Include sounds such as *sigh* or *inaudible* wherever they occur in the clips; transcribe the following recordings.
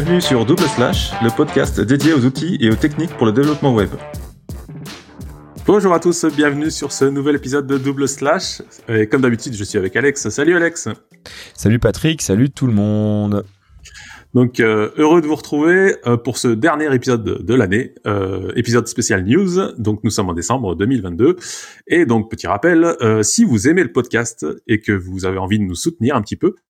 Bienvenue sur Double Slash, le podcast dédié aux outils et aux techniques pour le développement web. Bonjour à tous, bienvenue sur ce nouvel épisode de Double Slash. Et comme d'habitude, je suis avec Alex. Salut Alex. Salut Patrick, salut tout le monde. Donc euh, heureux de vous retrouver euh, pour ce dernier épisode de, l'année, euh, épisode spécial news. Donc nous sommes en décembre 2022 et donc petit rappel, si vous aimez le podcast et que vous avez envie de nous soutenir un petit peu, euh,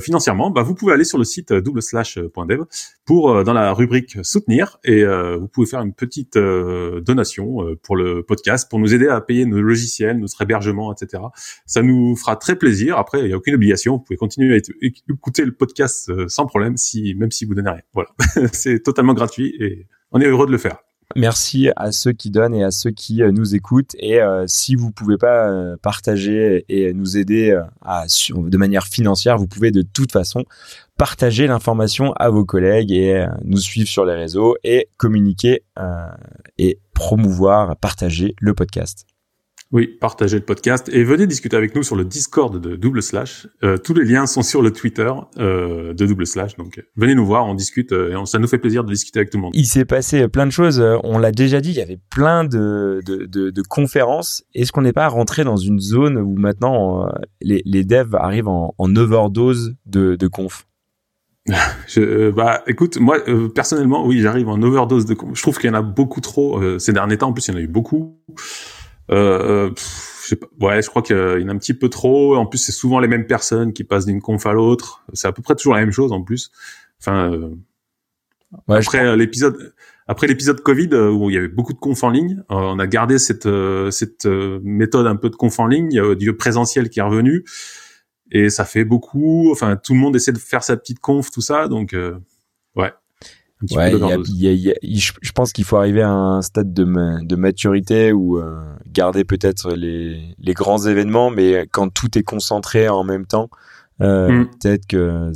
financièrement, bah, vous pouvez aller sur le site euh, double/slash.dev pour euh, dans la rubrique soutenir et vous pouvez faire une petite donation pour le podcast pour nous aider à payer nos logiciels, notre hébergement, etc. Ça nous fera très plaisir. Après, il n'y a aucune obligation. Vous pouvez continuer à écouter le podcast sans problème, même si vous donnez rien. Voilà, *laughs* c'est totalement gratuit et on est heureux de le faire. Merci à ceux qui donnent et à ceux qui euh, nous écoutent. Et euh, si vous pouvez pas euh, partager et nous aider de manière financière, vous pouvez de toute façon partager l'information à vos collègues et nous suivre sur les réseaux et communiquer et promouvoir, partager le podcast. Oui, partagez le podcast et venez discuter avec nous sur le Discord de Double Slash. Euh, tous les liens sont sur le Twitter euh, de Double Slash, donc venez nous voir, on discute et ça nous fait plaisir de discuter avec tout le monde. Il s'est passé plein de choses, on l'a déjà dit, il y avait plein de, de, de, de conférences. Est-ce qu'on n'est pas rentré dans une zone où maintenant euh, les, les devs arrivent en, en overdose de, de conf? *laughs* Je, bah, écoute, moi personnellement, oui, j'arrive en overdose de. conf. Je trouve qu'il y en a beaucoup trop ces derniers temps. En plus, il y en a eu beaucoup. Euh, je sais pas, ouais, je crois qu'il y en a un petit peu trop. En plus, c'est souvent les mêmes personnes qui passent d'une conf à l'autre. C'est à peu près toujours la même chose en plus. Enfin, euh, après euh, l'épisode, après l'épisode Covid euh, où il y avait beaucoup de confs en ligne, on a gardé cette cette méthode un peu de conf en ligne. Il y a du présentiel qui est revenu et ça fait beaucoup. Enfin, tout le monde essaie de faire sa petite conf, tout ça. Donc, ouais ouais, je pense qu'il faut arriver à un stade de, de maturité où euh, garder peut-être les, les grands événements, mais quand tout est concentré en même temps, euh, mm. peut-être que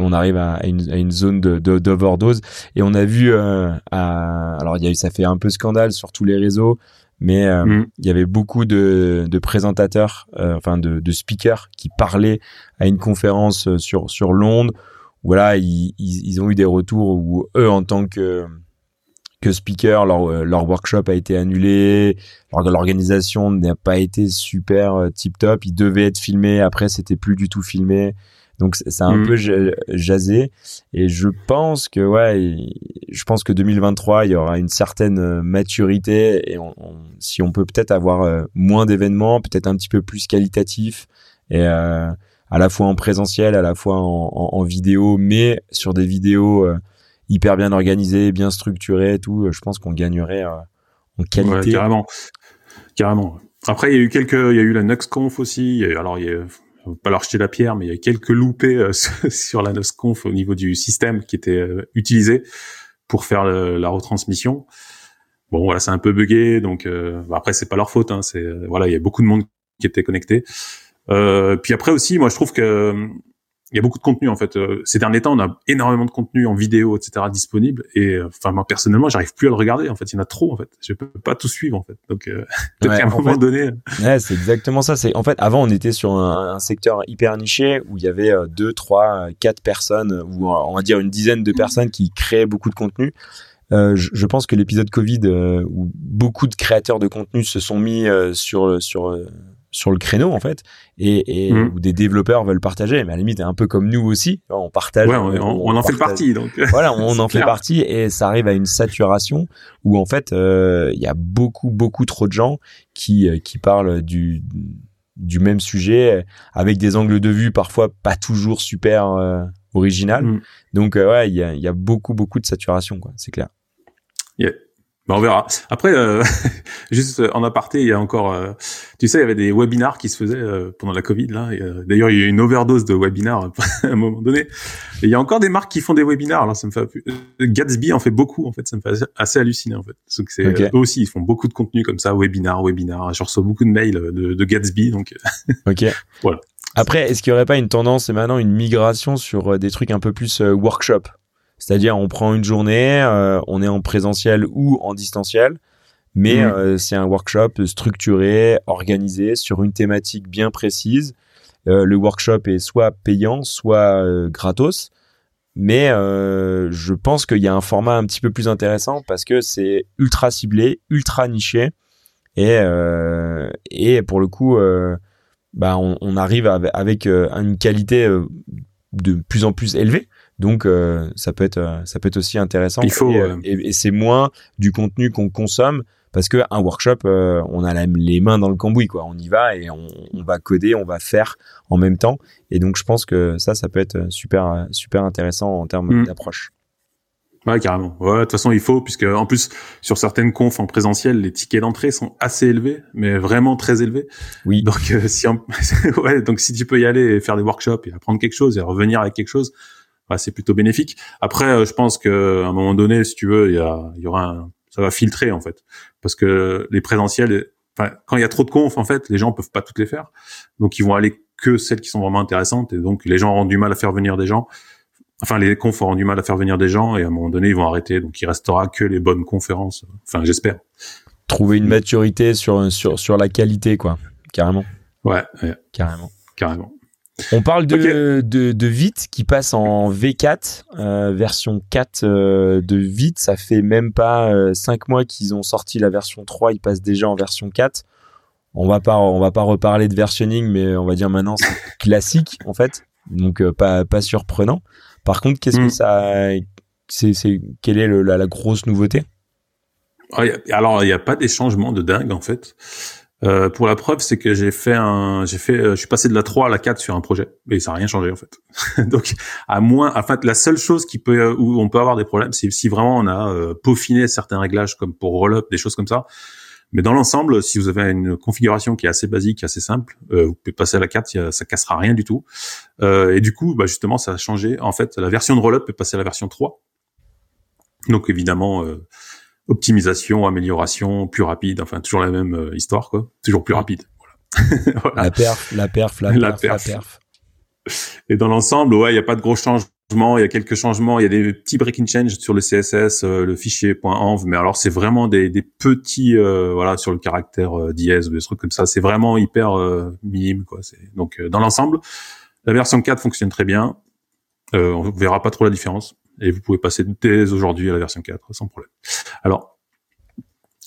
on arrive à, une, à une, zone de d'overdose. Et on a vu, euh, à, alors il y a eu, ça fait un peu scandale sur tous les réseaux, mais euh, mm. il y avait beaucoup de, de présentateurs, euh, enfin de, de speakers qui parlaient à une conférence sur sur Londres voilà, ils, ils, ont eu des retours où eux, en tant que que speaker, leur, euh, leur workshop a été annulé, l'organisation n'a pas été super euh, tip top, ils devaient être filmés, après c'était plus du tout filmé. Donc c'est un mm. peu jasé. Et je pense que ouais, je pense que 2023 il y aura une certaine euh, maturité. Et si on peut peut-être avoir moins d'événements, peut-être un petit peu plus qualitatif. Et euh, à la fois en présentiel, à la fois en, en, vidéo, mais sur des vidéos euh, hyper bien organisées, bien structurées et tout, euh, je pense qu'on gagnerait euh, en qualité. Ouais, carrément, carrément. Après, il y a eu quelques, il y a eu la NuxConf aussi. alors, il y a, pas leur jeter la pierre, mais il y a quelques loupés *laughs* sur la NuxConf au niveau du système qui était utilisé pour faire la retransmission. Bon, voilà, c'est un peu buggé, donc euh, après c'est pas leur faute. Hein, c'est voilà, il y a beaucoup de monde qui était connecté. Euh, puis après aussi, moi je trouve que il y a beaucoup de contenu en fait. Euh, ces derniers temps, on a énormément de contenu en vidéo, etc. disponible. Et euh, enfin moi personnellement, j'arrive plus à le regarder. En fait, il y en a trop en fait. Je peux pas tout suivre en fait. Donc euh, *laughs* à un moment donné. Ouais, c'est exactement ça. C'est en fait avant on était sur un, un, secteur hyper niché où il y avait deux, trois, quatre personnes ou on va dire une dizaine de personnes qui créaient beaucoup de contenu. Euh, je, je, pense que l'épisode Covid où beaucoup de créateurs de contenu se sont mis sur sur sur le créneau en fait et, et mmh. où des développeurs veulent partager mais à la limite un peu comme nous aussi on partage ouais, on, en fait partie donc voilà on en fait *laughs* partie et ça arrive à une saturation où en fait euh, il y a beaucoup beaucoup trop de gens qui euh, qui parlent du du même sujet avec des angles de vue parfois pas toujours super euh, original mmh. donc euh, ouais il y a, y a beaucoup beaucoup de saturation quoi c'est clair yeah. Ben, on verra. Après, euh, *laughs* juste en aparté, il y a encore, euh, tu sais, il y avait des webinars qui se faisaient euh, pendant la Covid là. D'ailleurs, il y a eu une overdose de webinars *laughs* à un moment donné. Et il y a encore des marques qui font des webinars. Alors ça me fait Gatsby en fait beaucoup en fait. Ça me fait assez, halluciner en fait. Donc c'est eux aussi, ils font beaucoup de contenu comme ça, webinars, webinars. Je reçois beaucoup de mails de, de Gatsby, donc. *laughs* ok. voilà. Après, est-ce qu'il y aurait pas une tendance et maintenant une migration sur des trucs un peu plus workshop? C'est-à-dire, on prend une journée, euh, on est en présentiel ou en distanciel, mais mmh. euh, c'est un workshop structuré, organisé sur une thématique bien précise. Euh, le workshop est soit payant, soit gratos, mais je pense qu'il y a un format un petit peu plus intéressant parce que c'est ultra ciblé, ultra niché et et pour le coup, bah on, on, arrive avec, une qualité de plus en plus élevée. Donc ça peut être ça peut être aussi intéressant. Il faut et, et c'est moins du contenu qu'on consomme parce que un workshop, euh, on a les mains dans le cambouis, quoi. On y va et on, va coder, on va faire en même temps. Et donc, je pense que ça, ça peut être super, super intéressant en termes mm. d'approche. Ouais, carrément. Ouais, de toute façon, il faut, puisque en plus, sur certaines confs en présentiel, les tickets d'entrée sont assez élevés, mais vraiment très élevés. Oui. Donc, euh, si, *laughs* ouais, donc si tu peux y aller et faire des workshops et apprendre quelque chose et revenir avec quelque chose, bah, c'est plutôt bénéfique. Après, euh, je pense qu'à un moment donné, si tu veux, il y, a, il y aura un, ça va filtrer en fait, parce que les présentiels, enfin, quand il y a trop de confs en fait, les gens peuvent pas toutes les faire, donc ils vont aller que celles qui sont vraiment intéressantes, et donc les gens auront du mal à faire venir des gens. Enfin, les confs auront du mal à faire venir des gens, et à un moment donné, ils vont arrêter. Donc, il restera que les bonnes conférences. Enfin, j'espère. Trouver une maturité sur sur sur la qualité, quoi. Carrément. Ouais. ouais. Carrément. Carrément. On parle de, de, de Vite qui passe en V4, euh, version 4 euh, de Vite. Ça fait même pas euh, 5 mois qu'ils ont sorti la version 3, ils passent déjà en version 4. On va pas, on va pas reparler de versionning, mais on va dire maintenant c'est *laughs* classique en fait, donc euh, pas, pas surprenant. Par contre, qu'est-ce que hmm. ça, c'est, c'est, quelle est la, la grosse nouveauté? Ah, Alors, il n'y a pas des changements de dingue en fait. Euh, pour la preuve, c'est que j'ai fait un, j'ai fait, euh, je suis passé de la 3 à la 4 sur un projet, et ça n'a rien changé en fait. *laughs* Donc, à moins, en fait, la seule chose qui peut, où on peut avoir des problèmes, c'est si vraiment on a euh, peaufiné certains réglages comme pour roll-up, des choses comme ça. Mais dans l'ensemble, si vous avez une configuration qui est assez basique, assez simple, vous pouvez passer à la 4, ça cassera rien du tout. et du coup, bah justement, ça a changé. En fait, la version de roll-up peut passer à la version 3. Donc évidemment, optimisation, amélioration, plus rapide, enfin toujours la même euh, histoire quoi, toujours plus rapide. *laughs* Voilà. La perf, la perf, la, perf, la perf. Et dans l'ensemble, ouais, il y a pas de gros changements, il y a quelques changements, il y a des petits breaking change sur le CSS, euh, le fichier .env, mais alors c'est vraiment des, des petits euh, voilà sur le caractère dièse ou des trucs comme ça, c'est vraiment hyper minime quoi, donc dans l'ensemble, la version 4 fonctionne très bien. on verra pas trop la différence et vous pouvez passer dès aujourd'hui à la version 4 sans problème. Alors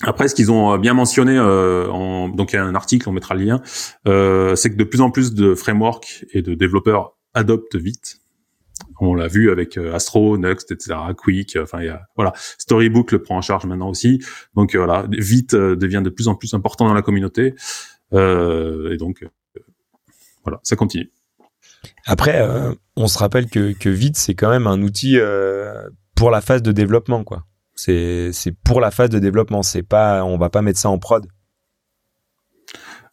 après, ce qu'ils ont bien mentionné, euh, en, donc il y a un article, on mettra le lien, euh, c'est que de plus en plus de frameworks et de développeurs adoptent vite. On l'a vu avec euh, Astro, Next, etc., Quick. Enfin, il voilà, Storybook le prend en charge maintenant aussi. Donc voilà, vite devient de plus en plus important dans la communauté. et donc voilà, ça continue. Après, euh, on se rappelle que, que Vite, c'est quand même un outil euh, pour la phase de développement, quoi. C'est pour la phase de développement. C'est pas, on va pas mettre ça en prod.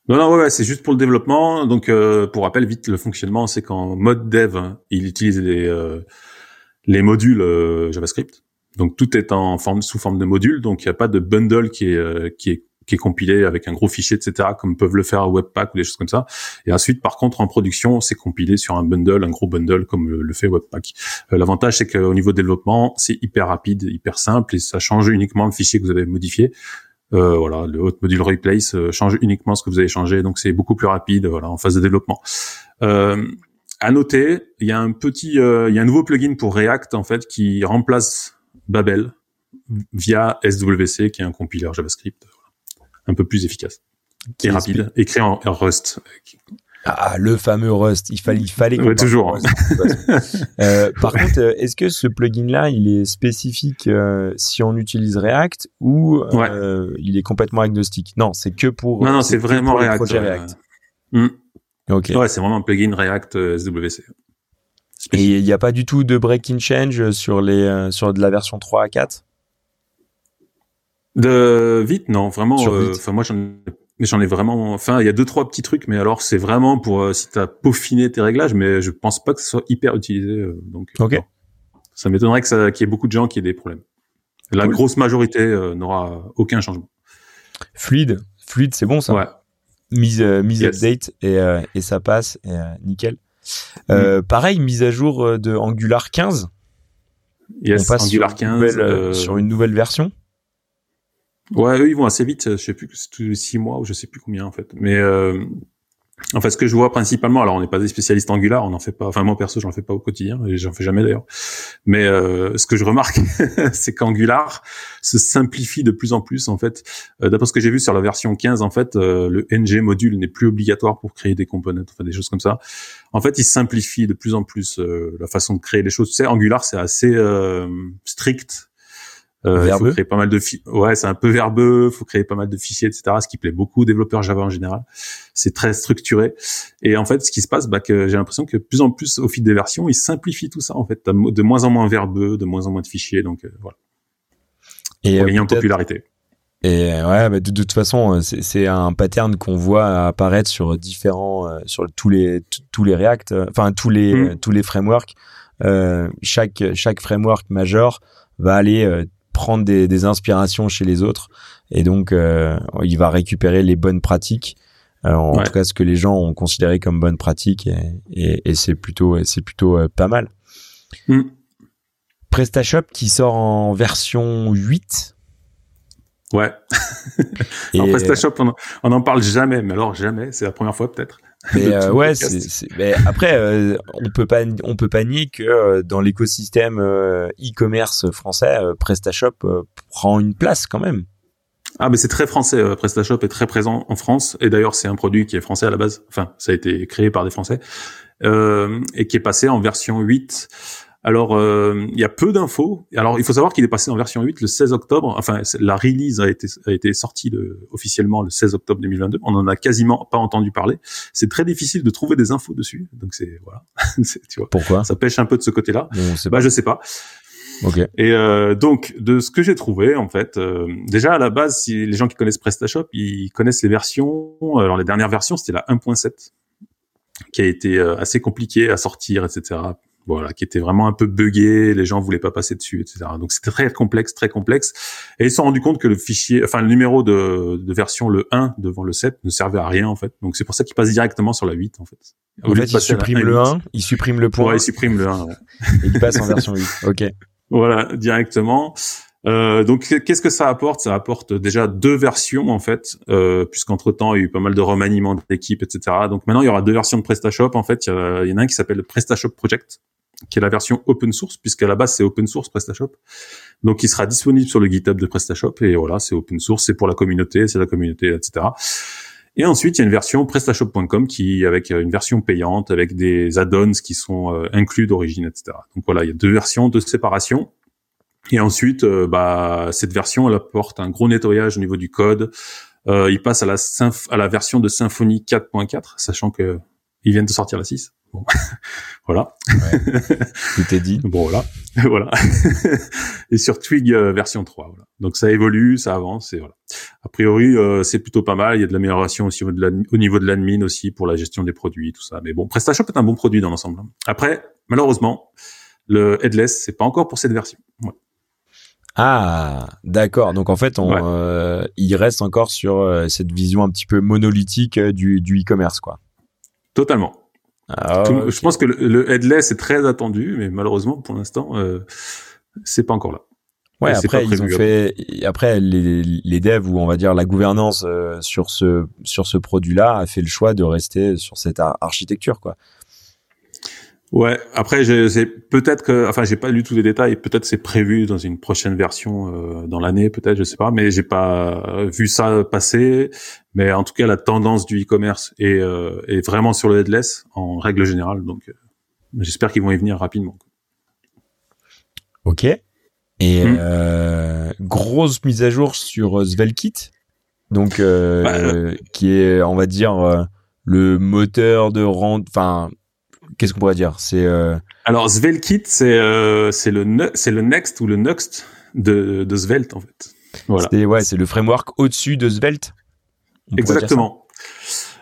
Non, non, ouais, c'est juste pour le développement. Donc, euh, pour rappel, vite, le fonctionnement, c'est qu'en mode dev, il utilise les, les modules JavaScript. Donc, tout est en forme, sous forme de modules. Donc, il n'y a pas de bundle qui est, qui est qui est compilé avec un gros fichier, etc., comme peuvent le faire Webpack ou des choses comme ça. Et ensuite, par contre, en production, c'est compilé sur un bundle, un gros bundle, comme le, fait Webpack. Euh, l'avantage, c'est qu'au niveau développement, c'est hyper rapide, hyper simple, et ça change uniquement le fichier que vous avez modifié. Euh, voilà, le hot module replace euh, change uniquement ce que vous avez changé, donc c'est beaucoup plus rapide, voilà, en phase de développement. Euh, à noter, il y a un petit, il y a un nouveau plugin pour React en fait qui remplace Babel via SWC, qui est un compiler JavaScript un peu plus efficace et rapide, écrit en, Rust. Ah, le fameux Rust. Il fallait, il fallait. toujours. *laughs* euh, par contre, euh, est-ce que ce plugin-là, il est spécifique euh, si on utilise React ou euh, il est complètement agnostique? Non, c'est que pour. Non, non, c'est vraiment React. React. Hmm. Ok. Ouais, c'est vraiment un plugin React SWC. Et il n'y a pas du tout de breaking change sur les sur de la version 3 à 4 de vite, non, vraiment. Euh, enfin, moi, j'en mais j'en ai vraiment. Enfin, il y a deux trois petits trucs, mais alors c'est vraiment pour euh, si t'as peaufiné tes réglages, mais je pense pas que ce soit hyper utilisé. Euh, donc, ok. ça m'étonnerait que ça, qu'il y ait beaucoup de gens qui aient des problèmes. La grosse majorité n'aura aucun changement. Fluide, fluide, c'est bon ça. Ouais. Mise mise update et et ça passe, et, nickel. Mm. Pareil, mise à jour de Angular 15. Yes, On passe Angular 15 sur une nouvelle version. Ouais, eux, ils vont assez vite. Je sais plus, c'est tous les six mois ou je sais plus combien en fait. Mais euh, Enfin, ce que je vois principalement, alors on n'est pas des spécialistes Angular, on n'en fait pas. Enfin, moi perso, j'en fais pas au quotidien et j'en fais jamais d'ailleurs. Mais euh, ce que je remarque, *laughs* c'est qu'Angular se simplifie de plus en plus. En fait, euh, d'après ce que j'ai vu sur la version 15, en fait, euh, le ng module n'est plus obligatoire pour créer des components, enfin des choses comme ça. En fait, il simplifie de plus en plus la façon de créer les choses. Tu sais, Angular, c'est assez strict euh, faut créer pas mal de ouais, c'est un peu verbeux, faut créer pas mal de fichiers, etc. Ce qui plaît beaucoup aux développeurs Java en général. C'est très structuré. Et en fait, ce qui se passe, bah, que j'ai l'impression que plus en plus, au fil des versions, ils simplifient tout ça. En fait, de moins en moins verbeux, de moins en moins de fichiers. Donc euh, voilà. Et pour euh, en popularité. Et ouais, bah, de, toute façon, euh, c'est un pattern qu'on voit apparaître sur différents, sur tous les tous les React, enfin tous les mmh. tous les frameworks. Euh, chaque chaque framework majeur va aller prendre des, inspirations chez les autres et donc euh, il va récupérer les bonnes pratiques en tout cas ce que les gens ont considéré comme bonnes pratiques et, c'est plutôt c'est plutôt euh, pas mal mm. PrestaShop qui sort en version 8 Ouais. *laughs* alors PrestaShop, on, on en parle jamais, mais alors jamais, c'est la première fois peut-être. *laughs* Mais euh, ouais, c'est, mais après, euh, on peut pas, on peut pas nier que euh, dans l'écosystème e-commerce français, PrestaShop prend une place quand même. Ah, mais c'est très français. PrestaShop est très présent en France, et d'ailleurs, c'est un produit qui est français à la base. Enfin, ça a été créé par des Français et qui est passé en version 8 alors, euh, il y a peu d'infos. Alors, il faut savoir qu'il est passé en version 8 le 16 octobre. Enfin, la release a été, a été sortie officiellement le 16 octobre 2022. On en a quasiment pas entendu parler. C'est très difficile de trouver des infos dessus. Donc, c'est voilà. *laughs* tu vois. Pourquoi? Ça pêche un peu de ce côté-là. Bah, je sais pas. Ok. Et euh, donc, de ce que j'ai trouvé, en fait, euh, déjà à la base, si les gens qui connaissent PrestaShop, ils connaissent les versions. Alors, les dernières versions, c'était la 1.7 qui a été assez compliqué à sortir, etc voilà, qui était vraiment un peu buggé, les gens voulaient pas passer dessus, etc. Donc c'était très complexe, très complexe. Et ils se sont rendus compte que le fichier, enfin le numéro de, de version le 1 devant le 7 ne servait à rien en fait. Donc c'est pour ça qu'ils passent directement sur la 8 en fait. Au fait, ils suppriment le 1, ils suppriment le point. Ouais, ils suppriment le 1. Ouais. *laughs* Et ils passent en version 8. Ok. Voilà, directement. Euh, donc qu'est-ce que ça apporte? Ça apporte déjà deux versions en fait, euh, puisqu'entre temps il y a eu pas mal de remaniements d'équipe, etc. Donc maintenant il y aura deux versions de PrestaShop. En fait, il y, en a un qui s'appelle le PrestaShop Project, qui est la version open source, puisqu'à la base c'est open source PrestaShop. Donc il sera disponible sur le GitHub de PrestaShop et voilà, c'est open source, c'est pour la communauté, c'est la communauté, etc. Et ensuite, il y a une version prestashop.com qui, avec une version payante, avec des add-ons qui sont euh, inclus d'origine, etc. Donc voilà, il y a deux versions de séparation. Et ensuite, euh, bah, cette version, elle apporte un gros nettoyage au niveau du code. Euh, il passe à la, à la version de Symfony 4.4, sachant que ils viennent de sortir la 6. Bon, *laughs* voilà. Ouais. *laughs* Tout est dit. Bon, voilà, *laughs* voilà. et sur Twig euh, version 3. Voilà. Donc ça évolue, ça avance et voilà. A priori, euh, c'est plutôt pas mal. Il y a de l'amélioration aussi au, niveau de l'admin aussi pour la gestion des produits, tout ça. Mais bon, PrestaShop est un bon produit dans l'ensemble. Après, malheureusement, le headless, c'est pas encore pour cette version. Ah, d'accord. Donc en fait, on, euh, il reste encore sur cette vision un petit peu monolithique du, du e-commerce, quoi. Totalement. Ah, je pense que le, headless est très attendu, mais malheureusement, pour l'instant, euh, c'est pas encore là. Ouais, après ils ont fait, après les, les devs ou on va dire la gouvernance euh, sur ce sur ce produit-là a fait le choix de rester sur cette architecture, quoi. Ouais, après c'est peut-être que enfin j'ai pas lu tous les détails, peut-être c'est prévu dans une prochaine version euh, dans l'année peut-être, je sais pas, mais j'ai pas vu ça passer, mais en tout cas la tendance du e-commerce est, euh, est vraiment sur le headless en règle générale donc euh, j'espère qu'ils vont y venir rapidement. OK. Et euh, grosse mise à jour sur Svelkit. Donc bah, qui est on va dire le moteur de rente enfin qu'est-ce qu'on pourrait dire? C'est euh... alors Svelkit, c'est euh, c'est le c'est le next ou le next de de Svelte en fait. Voilà. C'est ouais, c'est le framework au-dessus de Svelte. Exactement.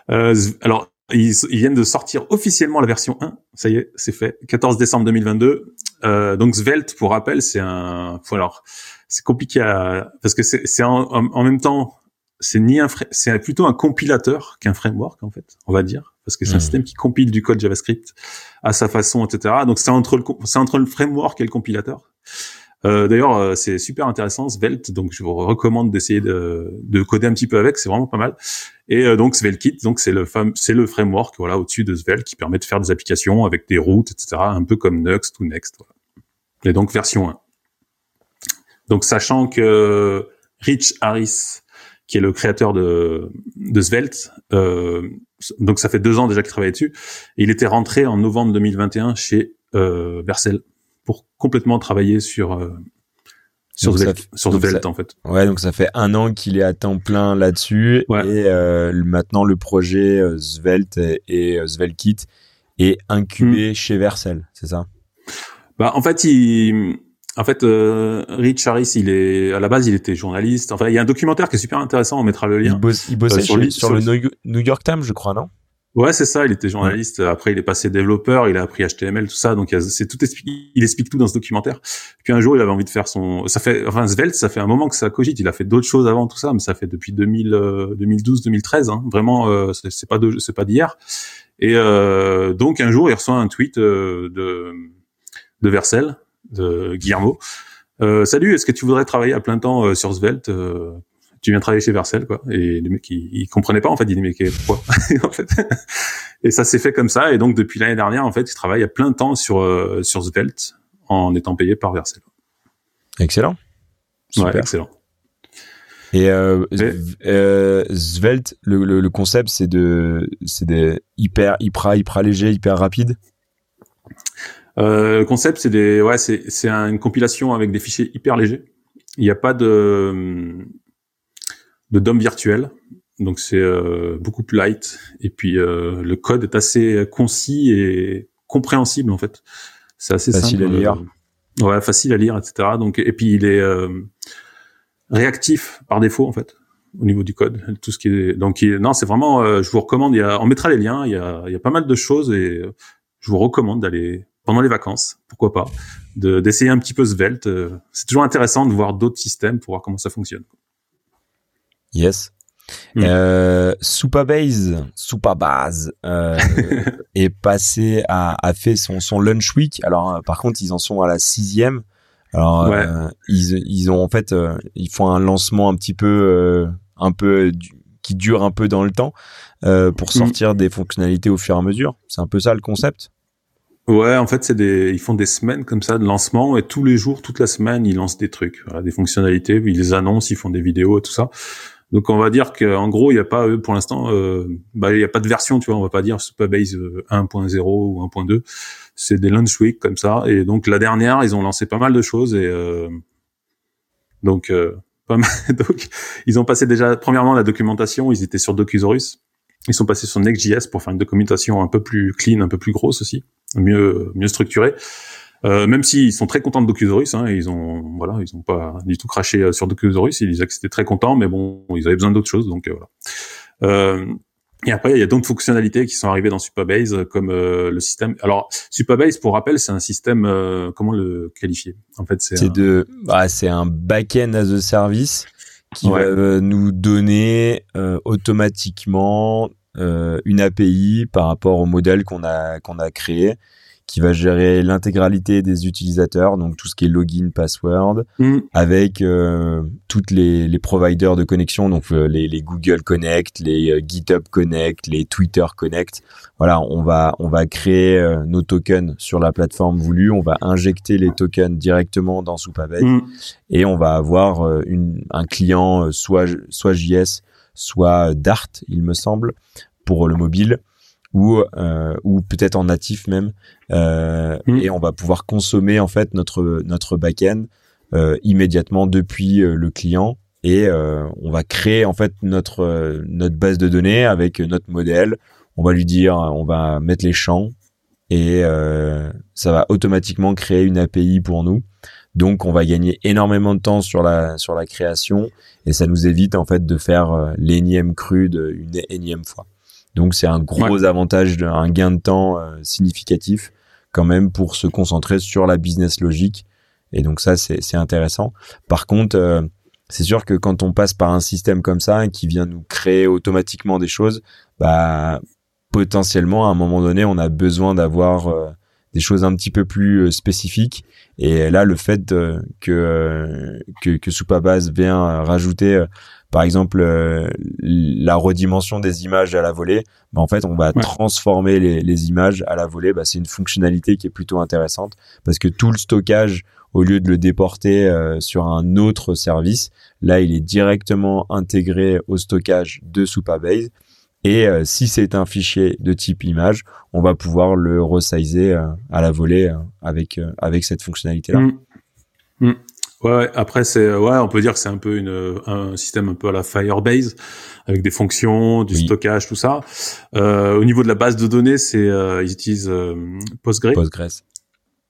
Euh, alors ils, ils, viennent de sortir officiellement la version 1. Ça y est, c'est fait. 14 décembre 2022. Euh, donc Svelte, pour rappel, c'est un. Alors, c'est compliqué à parce que c'est en, en, même temps, c'est ni un c'est plutôt un compilateur qu'un framework en fait, on va dire parce que c'est un hmm. système qui compile du code JavaScript à sa façon, etc. Donc c'est entre le c'est entre le framework et le compilateur. Euh, D'ailleurs, euh, c'est super intéressant Svelte, donc je vous recommande d'essayer de, de, coder un petit peu avec, c'est vraiment pas mal. Et euh, donc SvelteKit, donc c'est le c'est le framework voilà au-dessus de Svelte qui permet de faire des applications avec des routes, etc. Un peu comme Next ou Next. Voilà. Et donc version 1. Donc sachant que Rich Harris, qui est le créateur de, de Svelte, euh, donc ça fait deux ans déjà qu'il travaille dessus, et il était rentré en novembre 2021 chez euh, Vercel pour complètement travailler sur euh, sur Svelte, sur Svelte en fait. Ouais, donc ça fait un an qu'il est à temps plein là-dessus et euh, maintenant le projet euh, Svelte et, et SvelteKit est incubé hmm. chez Vercel, c'est ça? Bah en fait il en fait, euh, Rich Harris, il est à la base, il était journaliste. Enfin, il y a un documentaire qui est super intéressant. On mettra le lien. Il, bosse, il bossait sur, sur, le New York Times, je crois, non? Ouais, c'est ça. Il était journaliste. Après, il est passé développeur. Il a appris HTML, tout ça. Donc, c'est tout. Il explique tout dans ce documentaire. Puis un jour, il avait envie de faire son. Ça fait, enfin, Svelte, ça fait un moment que ça cogite. Il a fait d'autres choses avant tout ça, mais ça fait depuis 2000, 2012, 2013. Hein. Vraiment, euh, c'est pas de, c'est pas d'hier. Et euh, donc, un jour, il reçoit un tweet euh, de de Vercel de Guillermo. Euh, salut, est-ce que tu voudrais travailler à plein temps euh, sur Svelte euh, Tu viens travailler chez Vercel, quoi. Et les mecs, ils, ils comprenaient pas en fait. Ils disaient mais pourquoi *laughs* en fait. Et ça s'est fait comme ça. Et donc depuis l'année dernière, en fait, ils travaillent à plein temps sur sur Svelte en étant payés par Vercel. Excellent. Super. Ouais, excellent. Et, euh, euh, Svelte, le, le, le concept, c'est de, c'est des hyper, hyper, hyper léger, hyper rapide? Euh, le concept, c'est des, ouais, c'est, c'est une compilation avec des fichiers hyper légers. Il n'y a pas de, de DOM virtuel. Donc c'est euh, beaucoup plus light. Et puis euh, le code est assez concis et compréhensible en fait. C'est assez facile à lire. ouais, facile à lire, etc. Donc et puis il est réactif par défaut en fait au niveau du code, tout ce qui est donc non c'est vraiment je vous recommande il y a on mettra les liens il y a il y a pas mal de choses et je vous recommande d'aller pendant les vacances, pourquoi pas, d'essayer un petit peu Svelte. Euh, c'est toujours intéressant de voir d'autres systèmes pour voir comment ça fonctionne. Yes. Mm. Euh, Supabase, Supabase *laughs* euh, est passé à a fait son son lunch week. Alors euh, par contre ils en sont à la sixième. Alors ils ils ont en fait ils font un lancement un petit peu un peu qui dure un peu dans le temps pour mm. sortir des fonctionnalités au fur et à mesure. C'est un peu ça le concept? Ouais, en fait, c'est des, ils font des semaines comme ça de lancement et tous les jours, toute la semaine, ils lancent des trucs, des fonctionnalités, ils les annoncent, ils font des vidéos et tout ça. Donc on va dire qu'en gros, il n'y a pas pour l'instant, euh, bah il y a pas de version, tu vois, on va pas dire Superbase 1.0 euh, ou 1.2. C'est des launch week comme ça. Et donc la dernière, ils ont lancé pas mal de choses et euh, donc pas mal. *laughs* donc ils ont passé déjà premièrement la documentation, ils étaient sur Docusaurus. Ils sont passés sur Next.js pour faire une documentation un peu plus clean, un peu plus grosse aussi mieux mieux structuré. Euh, même s'ils sont très contents de Docusaurus, hein, ils ont voilà, ils ont pas du tout craché euh, sur Docusaurus, ils disaient que c'était très contents, mais bon, ils avaient besoin d'autres choses, donc euh, voilà. Euh, et après, il y a d'autres fonctionnalités qui sont arrivées dans Supabase, comme euh, le système. Alors, Supabase, pour rappel, c'est un système. comment le qualifier? En fait, c'est un... de, bah, c'est un back-end as a service qui va nous donner automatiquement une API par rapport au modèle qu'on a qu'on a créé qui va gérer l'intégralité des utilisateurs, donc tout ce qui est login, password, mm. avec euh, toutes les, les providers de connexion, donc euh, les, les, Google Connect, les euh, GitHub Connect, les Twitter Connect. Voilà, on va on va créer nos tokens sur la plateforme voulue, on va injecter les tokens directement dans Supabase mm. et on va avoir une, un client soit soit JS, soit Dart, il me semble, pour le mobile ou euh, ou peut-être en natif même euh, mm. et on va pouvoir consommer en fait notre notre backend euh, immédiatement depuis euh, le client et euh, on va créer en fait notre notre base de données avec notre modèle. On va lui dire on va mettre les champs et ça va automatiquement créer une API pour nous. Donc on va gagner énormément de temps sur la sur la création et ça nous évite en fait de faire l'énième crude une énième fois donc c'est un gros avantage, un gain de temps euh, significatif quand même pour se concentrer sur la business logique. Et donc ça c'est intéressant. Par contre, euh, c'est sûr que quand on passe par un système comme ça qui vient nous créer automatiquement des choses, bah potentiellement à un moment donné on a besoin d'avoir euh, des choses un petit peu plus spécifiques. Et là, le fait que, que que Supabase vient rajouter par exemple la redimension des images à la volée, bah, en fait on va transformer les, les, images à la volée. Bah, c'est une fonctionnalité qui est plutôt intéressante parce que tout le stockage au lieu de le déporter euh, sur un autre service. Là, il est directement intégré au stockage de Supabase. Et euh, si c'est un fichier de type image, on va pouvoir le resizer euh, à la volée avec avec cette fonctionnalité-là. Mm. Mm. Ouais, après c'est ouais, on peut dire que c'est un peu une un système un peu à la Firebase avec des fonctions, du stockage, tout ça. au niveau de la base de données, c'est ils utilisent Postgres. Postgres.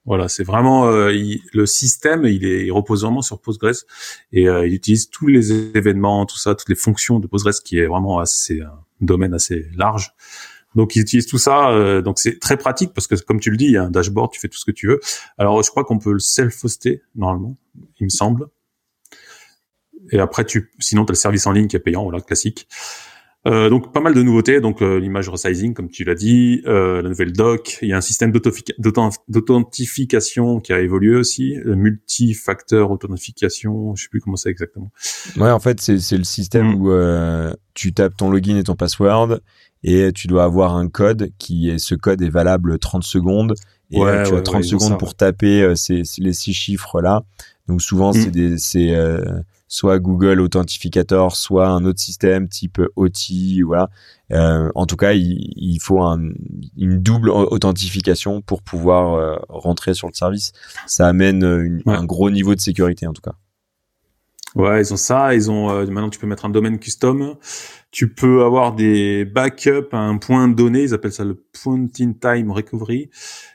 Voilà, c'est vraiment euh, le système, il, est, il repose vraiment sur Postgres et euh, il utilise tous les événements, tout ça, toutes les fonctions de Postgres, qui est vraiment assez un domaine assez large. Donc il utilise tout ça, euh, donc c'est très pratique parce que comme tu le dis, il y a un dashboard, tu fais tout ce que tu veux. Alors je crois qu'on peut le self-hoster normalement, il me semble. Et après tu, sinon tu as le service en ligne qui est payant, voilà classique. Euh, donc pas mal de nouveautés, donc euh, l'image resizing comme tu l'as dit, euh, la nouvelle doc, il y a un système d'authentification qui a évolué aussi, multifacteur authentification, je sais plus comment c'est exactement. Ouais, en fait c'est le système mm. où tu tapes ton login et ton password et tu dois avoir un code qui est ce code est valable 30 secondes et tu as 30 secondes pour taper ces, les six chiffres là. Donc souvent c'est mm. des c'est soit Google Authentificator, soit un autre système type OT, voilà. Euh, en tout cas, il, faut une double authentification pour pouvoir euh, rentrer sur le service. Ça amène un gros niveau de sécurité en tout cas. Ouais, ils ont ça. Ils ont euh, maintenant tu peux mettre un domaine custom. Tu peux avoir des backups à un point donné. Ils appellent ça le point in time recovery.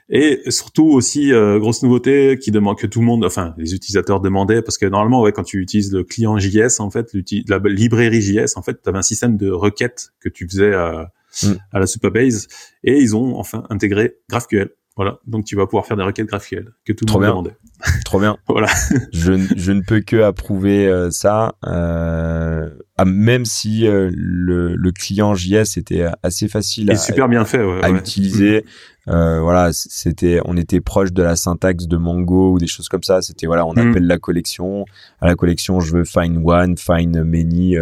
Et surtout aussi euh, grosse nouveauté qui demande que tout le monde, enfin les utilisateurs demandaient parce que normalement ouais quand tu utilises le client JS en fait, la librairie JS en fait, tu avais un système de requêtes que tu faisais à, mm. à la Supabase et ils ont enfin intégré GraphQL. Voilà, donc tu vas pouvoir faire des requêtes GraphQL que tout le monde demandait. *laughs* Trop bien. voilà. je, je, ne peux que approuver euh, ça, euh, même si euh, le, le, client JS était assez facile à, super bien fait, à utiliser. Euh, voilà, c'était, on était proche de la syntaxe de Mongo ou des choses comme ça. C'était voilà, on mm. appelle la collection. À la collection, je veux find one, find many,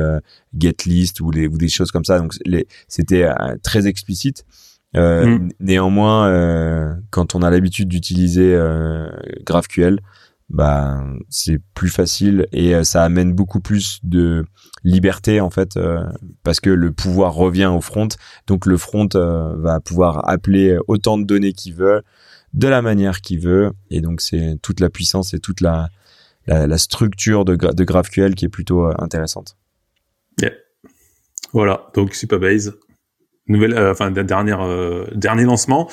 get list ou, les, ou des choses comme ça. Donc c'était très explicite. Euh, mm. Néanmoins, euh, quand on a l'habitude d'utiliser euh, GraphQL, bah c'est plus facile et euh, ça amène beaucoup plus de liberté en fait parce que le pouvoir revient au front. Donc le front va pouvoir appeler autant de données qu'il veut, de la manière qu'il veut, et donc c'est toute la puissance et toute la la, la structure de, de GraphQL qui est plutôt intéressante. Yeah. Voilà, donc Supabase, nouvelle, euh, enfin dernière euh, dernier lancement.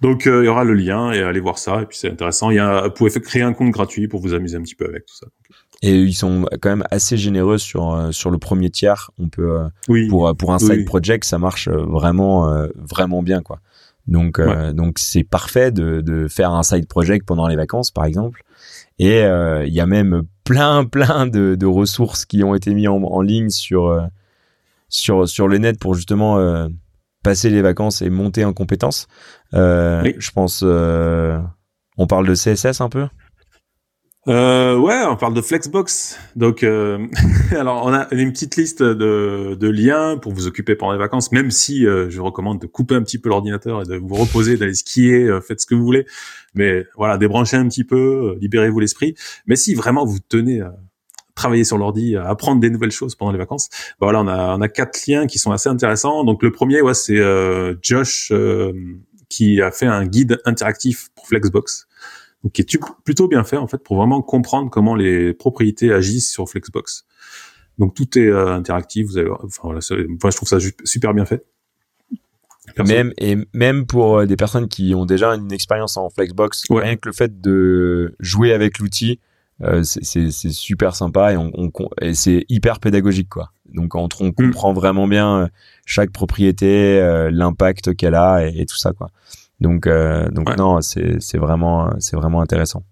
Donc euh, il y aura le lien et allez voir ça et puis c'est intéressant. Il y a, vous pouvez créer un compte gratuit pour vous amuser un petit peu avec tout ça. Et ils sont quand même assez généreux sur sur le premier tiers. On peut pour pour un side project ça marche vraiment vraiment bien quoi. Donc donc c'est parfait de de faire un side project pendant les vacances par exemple. Et il y a même plein plein de, de ressources qui ont été mis en, en ligne sur sur sur le net pour justement passer les vacances et monter en compétences. Euh, Je pense, euh, on parle de CSS un peu? Euh, ouais, on parle de Flexbox. Donc, euh, *laughs* alors on a une petite liste de, de, liens pour vous occuper pendant les vacances. Même si euh, je recommande de couper un petit peu l'ordinateur et de vous reposer, d'aller skier, euh, faites ce que vous voulez. Mais voilà, débranchez un petit peu, libérez-vous l'esprit. Mais si vraiment vous tenez travailler sur l'ordi, apprendre des nouvelles choses pendant les vacances. Bah voilà, on a on a quatre liens qui sont assez intéressants. Donc le premier, ouais, c'est euh, Josh euh, qui a fait un guide interactif pour Flexbox, donc qui est plutôt bien fait en fait pour vraiment comprendre comment les propriétés agissent sur Flexbox. Donc tout est euh, interactif. Vous avez, enfin voilà, je trouve ça super bien fait. Même et même pour des personnes qui ont déjà une expérience en Flexbox, rien que le fait de jouer avec l'outil, euh, c'est super sympa et, on, on et c'est hyper pédagogique quoi. Donc on, on mm. comprend vraiment bien euh, chaque propriété, euh, l'impact qu'elle a et, tout ça quoi. Donc donc non, c'est vraiment c'est vraiment intéressant.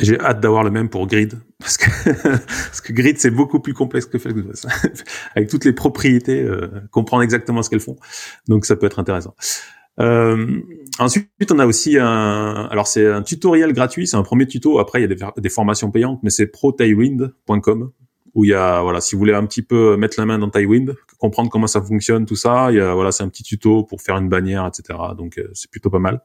J'ai hâte d'avoir le même pour Grid *laughs* parce que parce que Grid c'est beaucoup plus complexe que Flexbox *laughs* avec toutes les propriétés, comprendre exactement ce qu'elles font. Donc ça peut être intéressant. Euh, ensuite, on a aussi un, alors c'est un tutoriel gratuit, c'est un premier tuto. Après, il y a des, des formations payantes, mais c'est protailwind.com où il y a, voilà, si vous voulez un petit peu mettre la main dans Tailwind, comprendre comment ça fonctionne, tout ça, il y a, voilà, c'est un petit tuto pour faire une bannière, etc. Donc, euh, c'est plutôt pas mal.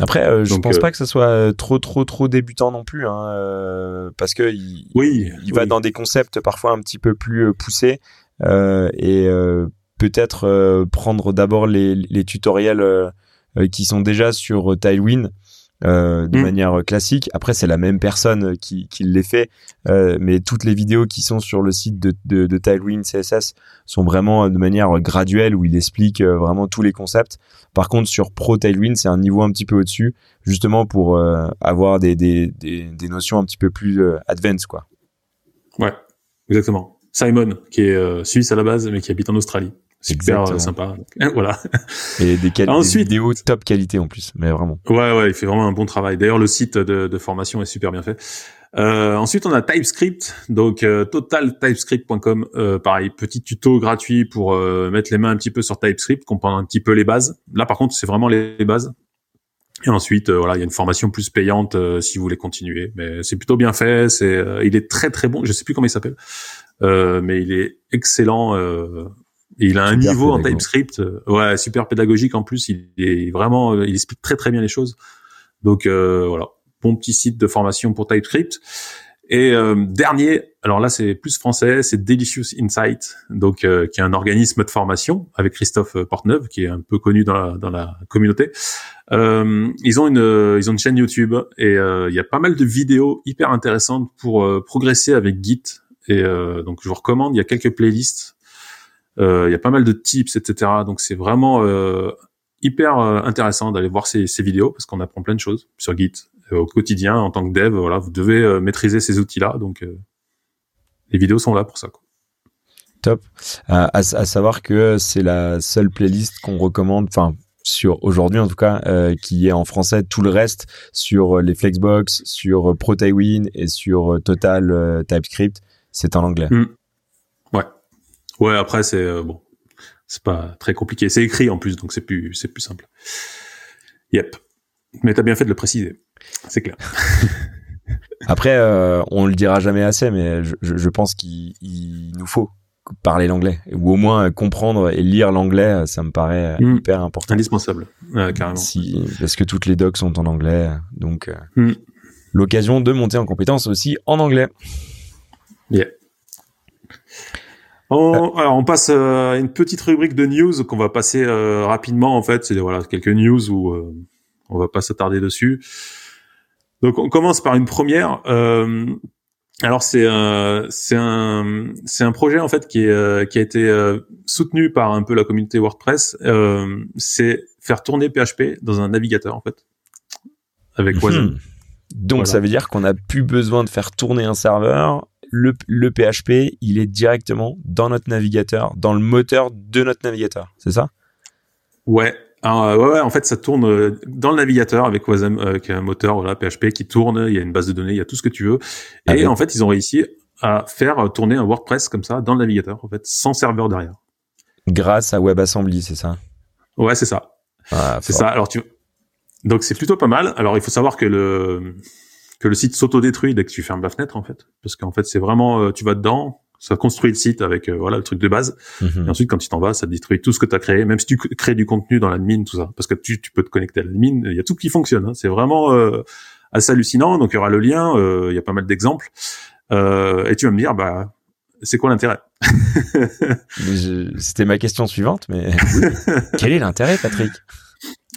Après, euh, je pense pas que ça soit trop, trop, trop débutant non plus, hein, parce que il, oui, il va dans des concepts parfois un petit peu plus poussés et peut-être euh, prendre d'abord les, les tutoriels euh, euh, qui sont déjà sur Tailwind de mm. manière classique. Après, c'est la même personne qui, qui les fait, mais toutes les vidéos qui sont sur le site de, de, de Tailwind CSS sont vraiment de manière graduelle où il explique vraiment tous les concepts. Par contre, sur Pro Tailwind, c'est un niveau un petit peu au-dessus, justement pour avoir des, des, des, des, notions un petit peu plus advanced, quoi. Ouais, exactement. Simon, qui est suisse à la base, mais qui habite en Australie super euh, sympa. *laughs* voilà. Et des, Ensuite, vidéos top qualité en plus, mais vraiment. Ouais, ouais, il fait vraiment un bon travail. D'ailleurs, le site de, de, formation est super bien fait. Euh, ensuite, on a TypeScript, donc euh, totaltypescript.com. Euh, pareil, petit tuto gratuit pour euh, mettre les mains un petit peu sur TypeScript, comprendre un petit peu les bases. Là, par contre, c'est vraiment les, bases. Et ensuite, voilà, il y a une formation plus payante si vous voulez continuer. Mais c'est plutôt bien fait. C'est, il est très très bon. Je sais plus comment il s'appelle, mais il est excellent il a un niveau en TypeScript, euh, ouais, super pédagogique en plus. Il est vraiment, euh, il explique très très bien les choses. Donc euh, voilà, bon petit site de formation pour TypeScript. Et dernier, alors là c'est plus français, c'est Delicious Insight, donc qui est un organisme de formation avec Christophe Portneuve, qui est un peu connu dans la, dans la communauté. ils ont une ils ont une chaîne YouTube et il y a pas mal de vidéos hyper intéressantes pour progresser avec Git. Et donc je vous recommande, il y a quelques playlists euh, il y a pas mal de tips, etc. Donc c'est vraiment euh, hyper euh, intéressant d'aller voir ces, ces vidéos parce qu'on apprend plein de choses sur Git au quotidien en tant que dev. Voilà, vous devez maîtriser ces outils-là. Donc les vidéos sont là pour ça. Quoi. Top. À, à, savoir que c'est la seule playlist qu'on recommande. Enfin, sur aujourd'hui en tout cas, euh, qui est en français. Tout le reste sur les Flexbox, sur ProTaiWin et sur Total TypeScript, c'est en anglais. Mm. Ouais, après c'est euh, bon, c'est pas très compliqué. C'est écrit en plus, donc c'est plus c'est plus simple. Yep. Mais t'as bien fait de le préciser. C'est clair. *laughs* après, euh, on le dira jamais assez, mais je, je pense qu'il nous faut parler l'anglais ou au moins comprendre et lire l'anglais. Ça me paraît mm. hyper important. Indispensable, carrément. Si, parce que toutes les docs sont en anglais, donc euh, mm. l'occasion de monter en compétence aussi en anglais. Yeah. On, alors on passe euh, à une petite rubrique de news qu'on va passer euh, rapidement en fait. C'est voilà quelques news où euh, on va pas s'attarder dessus. Donc on commence par une première. alors c'est c'est un c'est un projet en fait qui est qui a été soutenu par un peu la communauté WordPress. c'est faire tourner PHP dans un navigateur en fait avec. Wasm. Donc ça veut dire qu'on n'a plus besoin de faire tourner un serveur le, le PHP, il est directement dans notre navigateur, dans le moteur de notre navigateur. C'est ça? Ouais. Euh, ouais, ouais, en fait, ça tourne euh, dans le navigateur avec Wasm, est un moteur voilà, PHP qui tourne. Il y a une base de données, il y a tout ce que tu veux. Et en fait, ils ont réussi à faire tourner un WordPress comme ça dans le navigateur, en fait, sans serveur derrière. Grâce à WebAssembly, c'est ça? Ouais, c'est ça. Ah, c'est ça. Alors tu donc c'est plutôt pas mal. Alors il faut savoir que le que le site s'auto-détruit dès que tu fermes la fenêtre en fait, parce qu'en fait c'est vraiment euh, tu vas dedans, ça construit le site avec euh, voilà le truc de base, mhm. et ensuite quand tu t'en vas, ça détruit tout ce que tu as créé, même si tu crées du contenu dans l'admin tout ça, parce que tu, tu peux te connecter à l'admin, il y a tout qui fonctionne, hein. c'est vraiment euh, assez hallucinant. Donc il y aura le lien, il y a pas mal d'exemples, et tu vas me dire bah c'est quoi l'intérêt? *laughs* C'était ma question suivante, mais *laughs* quel est l'intérêt, Patrick?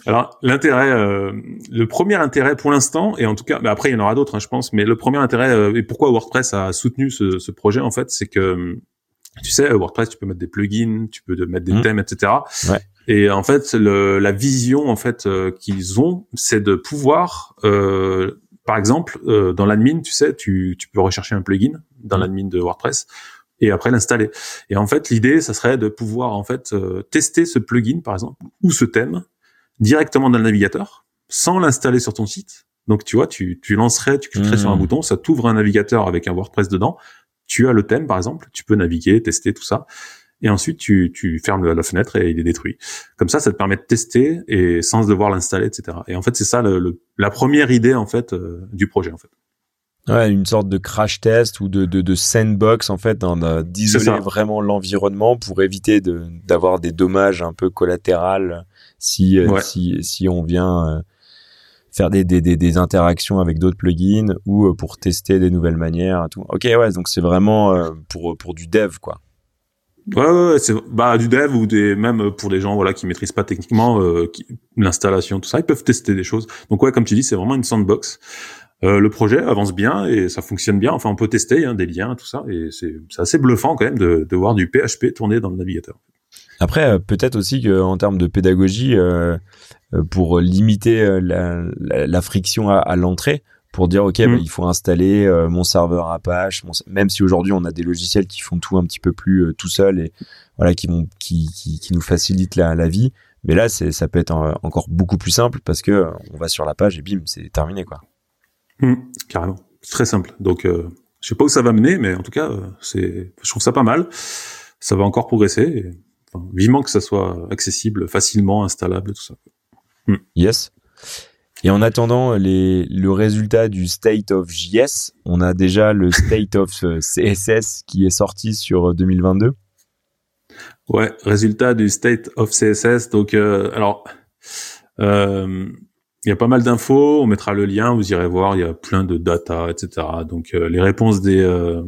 Alors l'intérêt, euh, le premier intérêt pour l'instant, et en tout cas, bah, après il y en aura d'autres, hein, je pense, mais le premier intérêt euh, et pourquoi WordPress a soutenu ce, ce, projet en fait, c'est que tu sais, WordPress, tu peux mettre des plugins, tu peux mettre des mmh. thèmes, etc. Ouais. Et en fait, le, la vision en fait euh, qu'ils ont, c'est de pouvoir, par exemple, dans l'admin, tu sais, tu, tu peux rechercher un plugin dans mmh. l'admin de WordPress et après l'installer. Et en fait, l'idée, ça serait de pouvoir en fait tester ce plugin, par exemple, ou ce thème directement dans le navigateur sans l'installer sur ton site. Donc tu vois, tu, tu lancerais, tu cliquerais sur un hmm. bouton, ça t'ouvre un navigateur avec un WordPress dedans. Tu as le thème par exemple, tu peux naviguer, tester tout ça. et ensuite tu, tu fermes la fenêtre et il est détruit. Comme ça, ça te permet de tester et sans devoir l'installer, etc. Et en fait, c'est ça le, la première idée en fait euh, du projet en fait. Ouais, une sorte de crash test ou de, de, de sandbox en fait, d'isoler vraiment l'environnement pour éviter de d'avoir des dommages un peu collatéraux si euh, si si on vient euh, faire des, des, des, des, interactions avec d'autres plugins ou euh, pour tester des nouvelles manières et tout. Ok, ouais, donc c'est vraiment pour pour du dev quoi. Ouais, ouais, c'est bah du dev ou des même pour des gens voilà qui maîtrisent pas techniquement l'installation tout ça, ils peuvent tester des choses. Donc ouais, comme tu dis, c'est vraiment une sandbox. Euh, le projet avance bien et ça fonctionne bien. Enfin, on peut tester hein, des liens, tout ça, et c'est assez bluffant quand même de, de, voir du PHP tourner dans le navigateur. Après, euh, peut-être aussi qu'en termes de pédagogie, euh, pour limiter la, la, friction à, à l'entrée, pour dire ok, bah, mm. il faut installer mon serveur Apache, même si aujourd'hui on a des logiciels qui font tout un petit peu plus tout seul et voilà qui vont qui, qui, qui nous facilitent la, la vie. Mais là, ça peut être encore beaucoup plus simple parce que on va sur la page et bim, c'est terminé quoi. Mmh, carrément. C'est très simple. Donc, euh, je sais pas où ça va mener, mais en tout cas, euh, c'est, je trouve ça pas mal. Ça va encore progresser. Et, enfin, vivement que ça soit accessible, facilement installable, tout ça. Mmh. Yes. Et en attendant les, le résultat du State of JS, on a déjà le State of euh, CSS qui est sorti sur 2022. Euh, ouais, résultat du State of CSS. Donc, euh, alors, euh, il y a pas mal d'infos, on mettra le lien, vous irez voir, il y a plein de data, etc. Donc euh, les réponses des euh,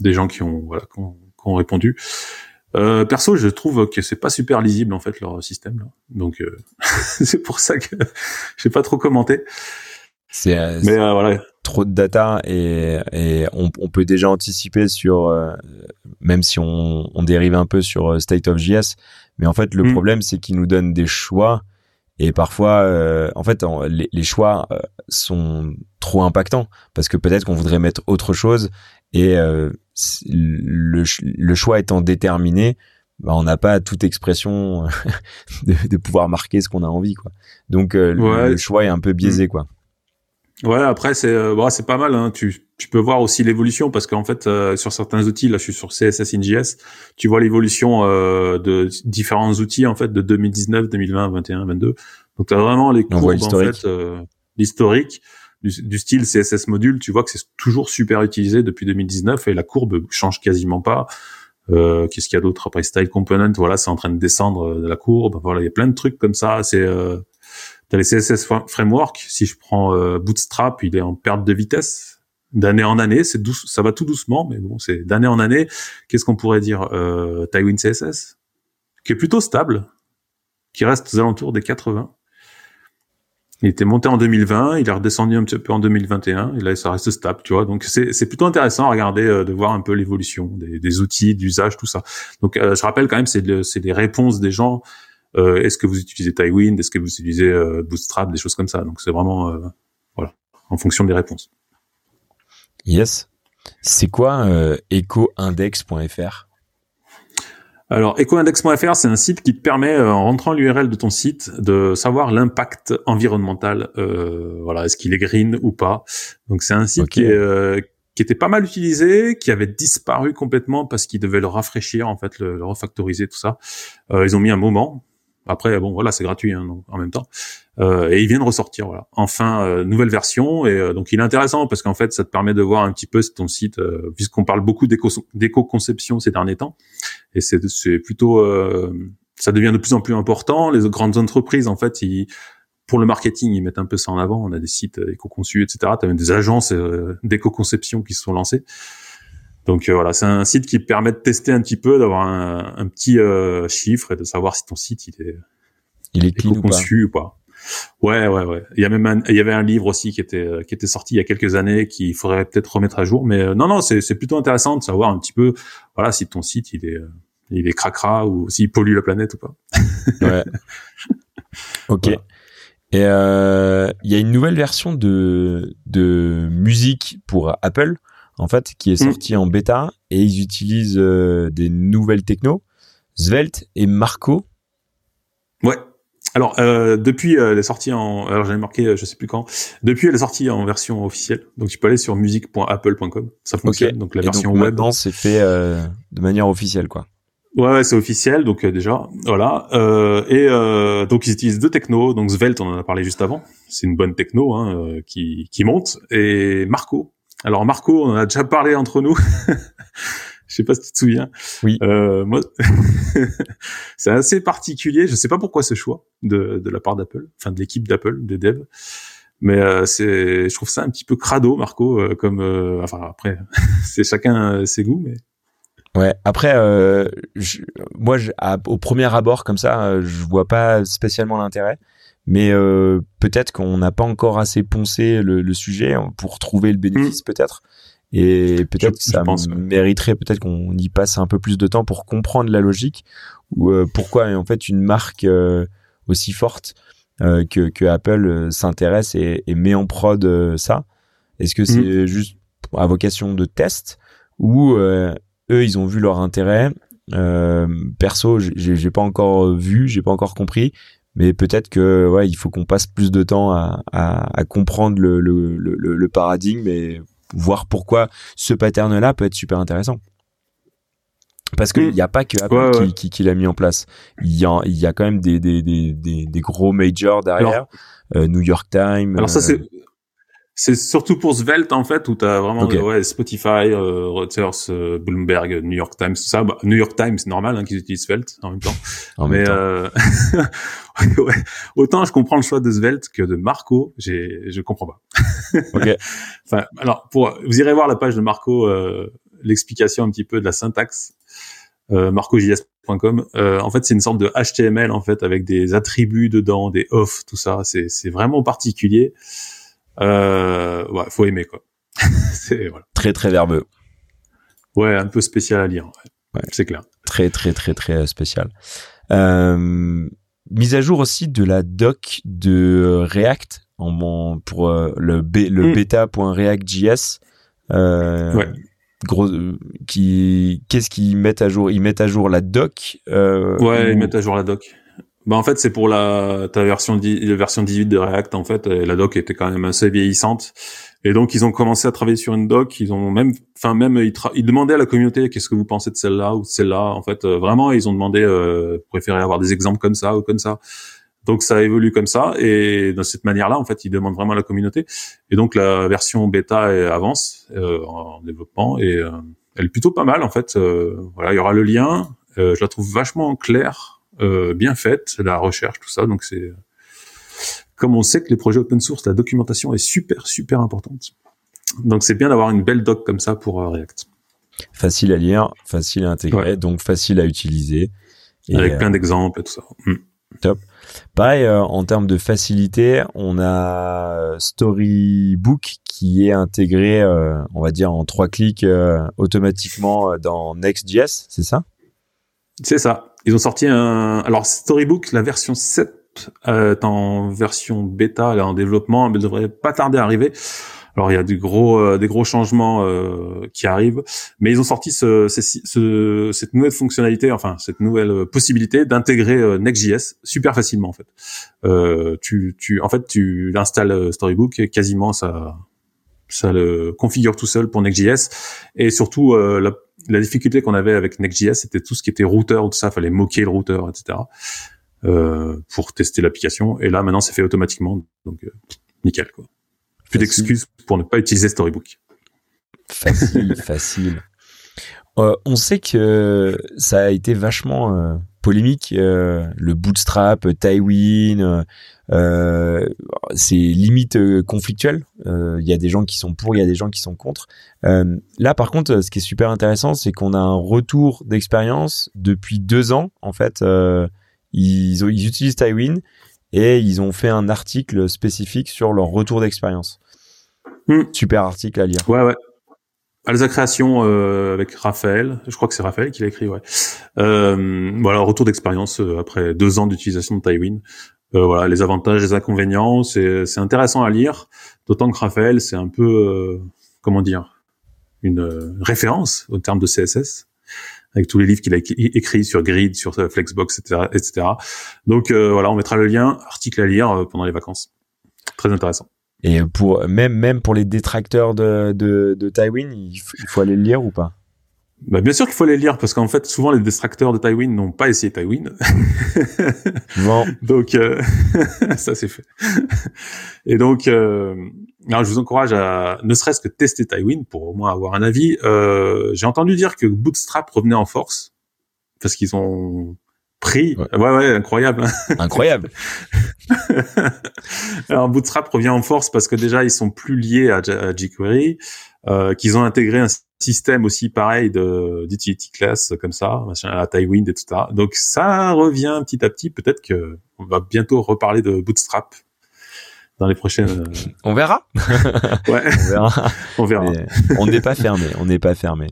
des gens qui ont voilà qui ont, répondu. Euh, perso, je trouve que c'est pas super lisible en fait leur système là. Donc euh, *laughs* c'est pour ça que *laughs* je sais pas trop commenter. C'est mais voilà. Trop de data et, et on, on, peut déjà anticiper sur même si on, on, dérive un peu sur State of JS, mais en fait le hmm. problème c'est qu'il nous donne des choix et parfois, euh, en fait, les, choix euh, sont trop impactants parce que peut-être qu'on voudrait mettre autre chose et euh, le, le, choix étant déterminé, bah, on n'a pas toute expression *laughs* de, de, pouvoir marquer ce qu'on a envie, quoi. Donc le, choix est un peu biaisé, mm. quoi. Ouais, après c'est euh, bah, c'est pas mal. Hein. Tu, tu peux voir aussi l'évolution parce qu'en fait euh, sur certains outils, là je suis sur CSS in tu vois l'évolution euh, de différents outils en fait de 2019, 2020, 21, 22. Donc tu as vraiment les courbes en fait euh, l'historique du, du, style CSS module. Tu vois que c'est toujours super utilisé depuis 2019 et la courbe change quasiment pas. Qu'est-ce qu'il y a d'autre après? Style component Voilà, c'est en train de descendre de la courbe. Voilà, il y a plein de trucs comme ça. C'est T'as les CSS framework. Si je prends euh, Bootstrap, il est en perte de vitesse d'année en année. C'est douce, ça va tout doucement, mais bon, c'est d'année en année. Qu'est-ce qu'on pourrait dire euh, Tywin CSS, qui est plutôt stable, qui reste aux alentours des 80. Il était monté en 2020, il est redescendu un petit peu en 2021, et là ça reste stable, tu vois. Donc c'est plutôt intéressant à regarder, euh, de voir un peu l'évolution des, des, outils, d'usage, tout ça. Donc euh, je rappelle quand même, c'est des réponses des gens est-ce que vous utilisez Tailwind, est-ce que vous utilisez euh, Bootstrap, des choses comme ça. Donc c'est vraiment euh, voilà, en fonction des réponses. Yes. C'est quoi ecoindex.fr alors, ecoindex.fr, c'est un site qui te permet, en rentrant l'URL de ton site, de savoir l'impact environnemental. Euh, voilà, est-ce qu'il est green ou pas Donc, c'est un site qui, qui était pas mal utilisé, qui avait disparu complètement parce qu'ils devaient le rafraîchir, en fait, le, le refactoriser, tout ça. Euh, ils ont mis un moment. Après, bon, voilà, c'est gratuit hein, en même temps. Euh, et il vient de ressortir, voilà. Enfin, euh, nouvelle version. Et euh, donc, il est intéressant parce qu'en fait, ça te permet de voir un petit peu si ton site, euh, puisqu'on parle beaucoup d'éco-conception ces derniers temps. Et c'est plutôt, ça devient de plus en plus important. Les grandes entreprises, en fait, ils, pour le marketing, ils mettent un peu ça en avant. On a des sites éco-conçus, etc. Tu as même des agences d'éco-conception qui se sont lancées. Donc euh, voilà, c'est un site qui permet de tester un petit peu, d'avoir un, petit euh, chiffre et de savoir si ton site il est il est clean ou pas. Ouais, ouais, ouais. Il y a même il y avait un livre aussi qui était qui était sorti il y a quelques années qu'il faudrait peut-être remettre à jour. Mais euh, non, non, c'est c'est plutôt intéressant de savoir un petit peu, voilà, si ton site il est il est cracra ou s'il pollue la planète ou pas. *laughs* ouais. Ok. Et il y a une nouvelle version de de musique pour Apple en fait, qui est mm. sorti en bêta et ils utilisent euh, des nouvelles techno, Svelte et Marco. Ouais. Alors euh, depuis euh, elle est sortie en alors j'avais marqué je sais plus quand depuis elle est sortie en version officielle donc tu peux aller sur musique.apple.com ça fonctionne donc la version web maintenant c'est fait de manière officielle quoi Ouais, c'est officiel, donc euh, déjà, voilà. Euh, et euh, donc ils utilisent deux technos, donc Svelte, on en a parlé juste avant, c'est une bonne techno hein, euh, qui, qui monte, et Marco. Alors Marco, on en a déjà parlé entre nous. *laughs* Je sais pas si tu te souviens. Oui. Euh, moi, *laughs* c'est assez particulier. Je sais pas pourquoi ce choix de, de la part d'Apple, enfin de l'équipe d'Apple, des devs. Mais euh, c'est, je trouve ça un petit peu crado, Marco, euh, comme, euh, enfin après, *laughs* c'est chacun ses goûts, mais. Ouais. Après, euh, je, moi, je, au premier abord comme ça, je vois pas spécialement l'intérêt. Mais peut-être qu'on n'a pas encore assez poncé le, le, sujet pour trouver le bénéfice, mmh. peut-être. Et peut-être que ça mériterait peut-être qu'on y passe un peu plus de temps pour comprendre la logique ou euh, pourquoi en fait une marque euh, aussi forte euh, que, que, Apple s'intéresse et, et, met en prod ça. Est-ce que c'est mm. juste à vocation de test ou eux ils ont vu leur intérêt Perso, j'ai pas encore vu, j'ai pas encore compris, mais peut-être que ouais, il faut qu'on passe plus de temps à, à, à comprendre le, le, le, le paradigme et voir pourquoi ce pattern-là peut être super intéressant. Parce qu'il n'y a pas que Apple Qui, qui, l'a mis en place. Il y a, il y a quand même des, des, des, des, gros majors derrière. Euh, New York Times. Alors ça, euh, c'est surtout pour Svelte en fait où tu as vraiment ouais, Spotify, euh, Reuters, euh, Bloomberg, New York Times, tout ça. Bah, New York Times, c'est normal hein, qu'ils utilisent Svelte en même temps. *laughs* en Mais même temps. Euh... *laughs* ouais, autant je comprends le choix de Svelte que de Marco, j'ai je comprends pas. *laughs* ok. Enfin, alors pour vous irez voir la page de Marco, euh, l'explication un petit peu de la syntaxe. Euh, marcojs.com. Euh, en fait, c'est une sorte de HTML en fait avec des attributs dedans, des off, tout ça. C'est c'est vraiment particulier euh, ouais, faut aimer quoi. *laughs* voilà. Très très verbeux. Ouais, un peu spécial à lire. Ouais, c'est clair. Très très très très euh, spécial. Euh, mise à jour aussi de la doc de React en, pour euh, le, b, le mm. beta.react.js. Euh, ouais. Gros, qui qu'est-ce qu'ils mettent à jour? Ils mettent à jour la doc. Euh, ouais, ils mettent à jour la doc. Bah en fait c'est pour la ta version la version 18 de React en fait la doc était quand même assez vieillissante. Et donc ils ont commencé à travailler sur une doc. Ils ont même enfin même ils, ils, demandaient à la communauté qu'est-ce que vous pensez de celle-là ou de celle-là en fait. Euh, vraiment ils ont demandé euh, préférez avoir des exemples comme ça ou comme ça. Donc ça évolue comme ça. Et de cette manière-là en fait ils demandent vraiment à la communauté. Et donc la version bêta avance euh, en développement. Et euh, elle est plutôt pas mal en fait. Voilà il y aura le lien. Je la trouve vachement claire euh, bien faite, la recherche, tout ça. Donc c'est comme on sait que les projets open source, la documentation est super super importante. Donc c'est bien d'avoir une belle doc comme ça pour euh, React. Facile à lire, facile à intégrer, donc facile à utiliser. Avec plein euh, d'exemples et tout ça. Hmm. Top. Pareil, en termes de facilité, on a Storybook qui est intégré, on va dire en trois clics automatiquement dans Next.js, c'est ça? C'est ça. Ils ont sorti un. Alors Storybook, la version 7 euh, est en version bêta, elle est en développement, mais elle devrait pas tarder à arriver. Alors il y a des gros euh, des gros changements euh, qui arrivent, mais ils ont sorti ce, ce, cette nouvelle fonctionnalité, enfin cette nouvelle possibilité d'intégrer Next.js super facilement en fait. tu tu en fait tu installes Storybook et quasiment ça ça le configure tout seul pour Next.js et surtout la la difficulté qu'on avait avec Next.js, c'était tout ce qui était routeur, tout ça, fallait moquer le routeur, etc. Euh, pour tester l'application. Et là, maintenant, c'est fait automatiquement, donc euh, nickel. Quoi. Plus d'excuses pour ne pas utiliser Storybook. Facile, *laughs* facile. Euh, on sait que ça a été vachement euh, polémique. Euh, le bootstrap, Tywin, euh, c'est limite euh, conflictuel. Il y a des gens qui sont pour, il y a des gens qui sont contre. là, par contre, ce qui est super intéressant, c'est qu'on a un retour d'expérience depuis deux ans. En fait, ils, ils utilisent Tywin et ils ont fait un article spécifique sur leur retour d'expérience. Hmm. Super article à lire. Ouais, ouais. Alza Création euh, avec Raphaël, je crois que c'est Raphaël qui l'a écrit, ouais. Euh, voilà, retour d'expérience euh, après deux ans d'utilisation de Tywin. Euh, voilà, les avantages, les inconvénients, c'est c'est intéressant à lire. D'autant que Raphaël, c'est un peu, euh, comment dire, une référence au terme de CSS avec tous les livres qu'il a écrits sur Grid, sur Flexbox, etc., etc. Donc voilà, on mettra le lien, article à lire pendant les vacances. Très intéressant. Et pour même même pour les détracteurs de de, de Tywin, il, faut aller le lire ou pas? Bah, bien sûr qu'il faut les lire parce qu'en fait souvent les distracteurs de Tywin n'ont pas essayé Tywin. *laughs* bon. donc euh, *laughs* ça c'est fait. Et donc euh, alors, je vous encourage à ne serait-ce que tester Tywin pour au moins avoir un avis. Euh, J'ai entendu dire que Bootstrap revenait en force parce qu'ils ont pris. Ouais, ouais, incroyable. Hein. *laughs* Incroyable. *laughs* alors Bootstrap revient en force parce que déjà ils sont plus liés à, jQuery, euh, qu'ils ont intégré un système aussi pareil de d'utility class comme ça, machin, à Tailwind et tout ça. Donc ça revient petit à petit. Peut-être que on va bientôt reparler de Bootstrap dans les prochaines. On verra. ouais. *laughs* On verra. on verra. on n'est pas fermé. On n'est pas fermé.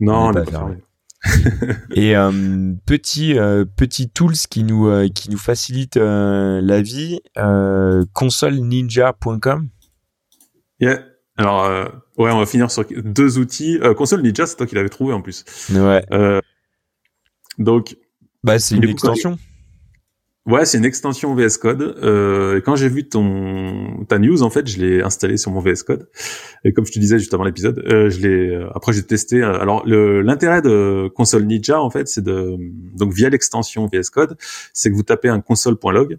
Non, on n'est pas, fermé. *laughs* et euh, petit euh, petit tools qui nous euh, qui nous facilite euh, la vie euh, consoleninja.com. Yeah. Alors, euh, ouais, on va finir sur deux outils. Console Ninja, c'est toi qui l'avais trouvé en plus. Ouais. Donc. Bah, c'est une extension. Ouais, c'est une extension VS Code. Euh, et quand j'ai vu ton ta news, en fait, je l'ai installé sur mon VS Code. Et comme je te disais juste avant l'épisode, euh, je l'ai. Euh, après, j'ai testé. Euh, alors, l'intérêt de console Ninja, en fait, c'est de donc via l'extension VS Code, c'est que vous tapez un console.log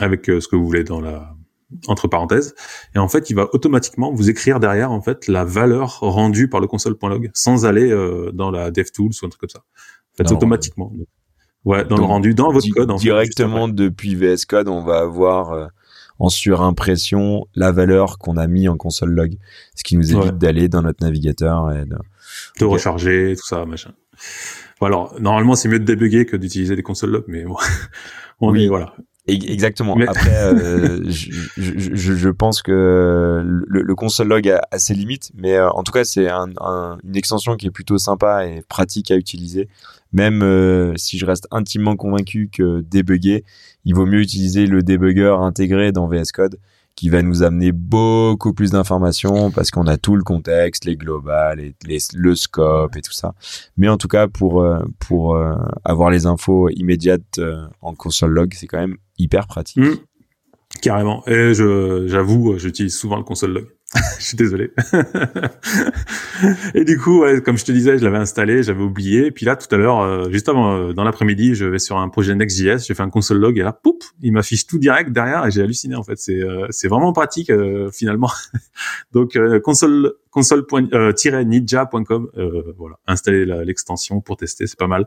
avec ce que vous voulez dans la entre parenthèses, et en fait, il va automatiquement vous écrire derrière en fait la valeur rendue par le console.log sans aller euh, dans la DevTools ou un truc comme ça. En fait, automatiquement. Ouais, dans le rendu, dans votre code. En directement fait, depuis VS Code, on va avoir euh, en surimpression la valeur qu'on a mis en console log, ce qui nous évite d'aller dans notre navigateur et de, de recharger tout ça, machin. Bon, alors normalement, c'est mieux de débugger que d'utiliser des console logs, mais bon, *laughs* on oui. est voilà. Exactement. Après, euh, *laughs* je, je, je, pense que le, le, console log a, a, ses limites, mais euh, en tout cas, c'est un, un, une extension qui est plutôt sympa et pratique à utiliser. Même euh, si je reste intimement convaincu que débugger, il vaut mieux utiliser le debugger intégré dans VS Code qui va nous amener beaucoup plus d'informations parce qu'on a tout le contexte, les globales, les, les, le scope et tout ça. Mais en tout cas, pour euh, pour euh, avoir les infos immédiates euh, en console log, c'est quand même hyper pratique. Mmh. Carrément. Et j'avoue, j'utilise souvent le console log. *laughs* je suis désolé. *laughs* et du coup, ouais, comme je te disais, je l'avais installé, j'avais oublié. Puis là, tout à l'heure, euh, juste avant, euh, dans l'après-midi, je vais sur un projet Next.js, j'ai fait un console log et là, poup, il m'affiche tout direct derrière et j'ai halluciné en fait. C'est euh, vraiment pratique finalement. *laughs* Donc console console.ninja.com, voilà, installer l'extension pour tester, c'est pas mal.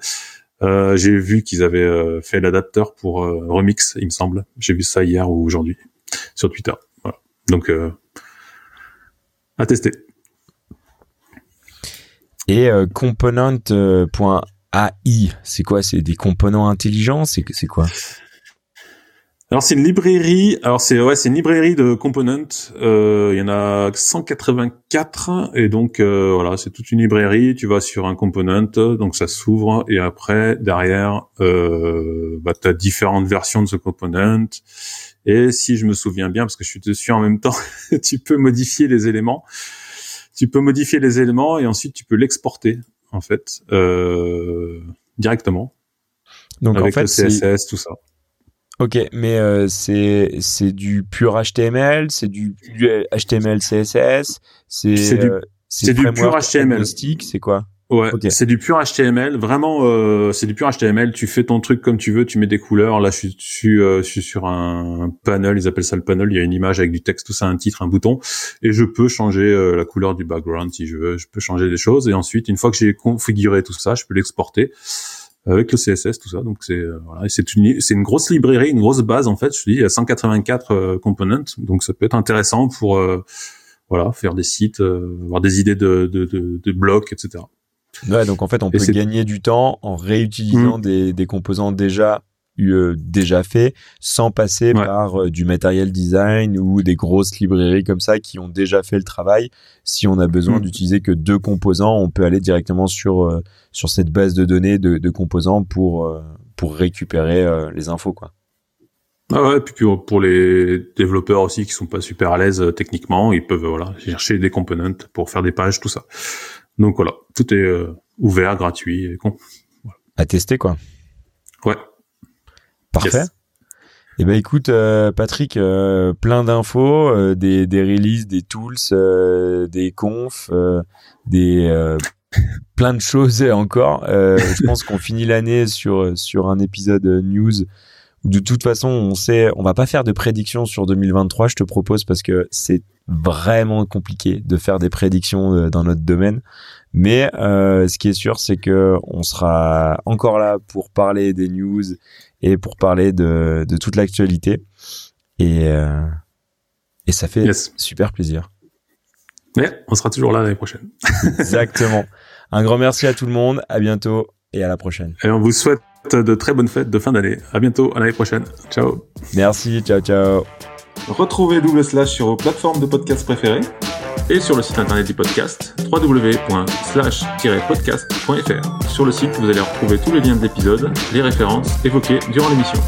j'ai vu qu'ils avaient fait l'adapteur pour Remix, il me semble. J'ai vu ça hier ou aujourd'hui sur Twitter. Voilà. Donc à tester. Et euh, component.ai, c'est quoi? C'est des composants intelligents? C'est c'est quoi? Alors c'est une librairie. Alors c'est ouais, c'est une librairie de components. Euh, il y en a 184 et donc euh, voilà, c'est toute une librairie. Tu vas sur un component, donc ça s'ouvre et après derrière, euh, bah, tu as différentes versions de ce component. Et si je me souviens bien, parce que je suis dessus en même temps, *laughs* tu peux modifier les éléments. Tu peux modifier les éléments et ensuite tu peux l'exporter en fait euh, directement. Donc avec en fait, le CSS, tout ça. Ok, mais euh, c'est c'est du pur HTML, c'est du, du, HTML CSS, c'est c'est du, c'est du pur HTML. C'est quoi? Ouais, okay. c'est du pur HTML. Vraiment, euh, c'est du pur HTML. Tu fais ton truc comme tu veux, tu mets des couleurs. Là, je suis, je suis, euh, je suis sur un, panel, ils appellent ça le panel. Il y a une image avec du texte, tout ça, un titre, un bouton, et je peux changer euh, la couleur du background si je veux. Je peux changer des choses. Et ensuite, une fois que j'ai configuré tout ça, je peux l'exporter avec le CSS, tout ça. Donc c'est euh, voilà, c'est une c'est une grosse librairie, une grosse base en fait. Je te dis, il y a 184 euh, components, donc ça peut être intéressant pour euh, voilà faire des sites, avoir des idées de de, de, de blocs, etc. Ouais, donc en fait, on Et peut gagner du temps en réutilisant mmh. des, des composants déjà euh, déjà fait sans passer ouais. par euh, du matériel design ou des grosses librairies comme ça qui ont déjà fait le travail. Si on a besoin mmh. d'utiliser que deux composants, on peut aller directement sur euh, sur cette base de données de, de composants pour pour récupérer les infos quoi. Ah ouais, puis pour les développeurs aussi qui sont pas super à l'aise techniquement, ils peuvent voilà chercher des components pour faire des pages, tout ça. Donc voilà, tout est ouvert, gratuit et con. Voilà. À tester quoi. Ouais. Parfait. Yes. Eh ben écoute euh, Patrick, euh, plein d'infos, euh, des, des releases, des tools, euh, des confs, euh, des plein de choses encore. Euh, je *laughs* pense qu'on finit l'année sur sur un épisode news où de toute façon on sait, on va pas faire de prédictions sur 2023. Je te propose parce que c'est vraiment compliqué de faire des prédictions euh, dans notre domaine. Mais euh, ce qui est sûr, c'est que on sera encore là pour parler des news et pour parler de, de toute l'actualité. Et, euh, et ça fait super plaisir. Mais on sera toujours là l'année prochaine. *laughs* Exactement. Un grand merci à tout le monde. À bientôt et à la prochaine. Et on vous souhaite de très bonnes fêtes de fin d'année. À bientôt, à l'année prochaine. Ciao. Merci, ciao, ciao. Retrouvez Double Slash sur vos plateformes de podcast préférées et sur le site internet du podcast www.slash-podcast.fr. Sur le site, vous allez retrouver tous les liens de l'épisode, les références évoquées durant l'émission.